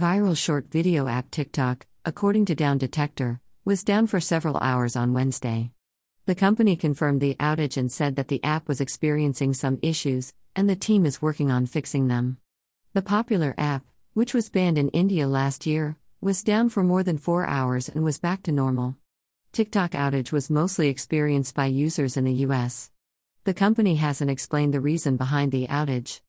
Viral short video app TikTok, according to Down Detector, was down for several hours on Wednesday. The company confirmed the outage and said that the app was experiencing some issues, and the team is working on fixing them. The popular app, which was banned in India last year, was down for more than four hours and was back to normal. TikTok outage was mostly experienced by users in the US. The company hasn't explained the reason behind the outage.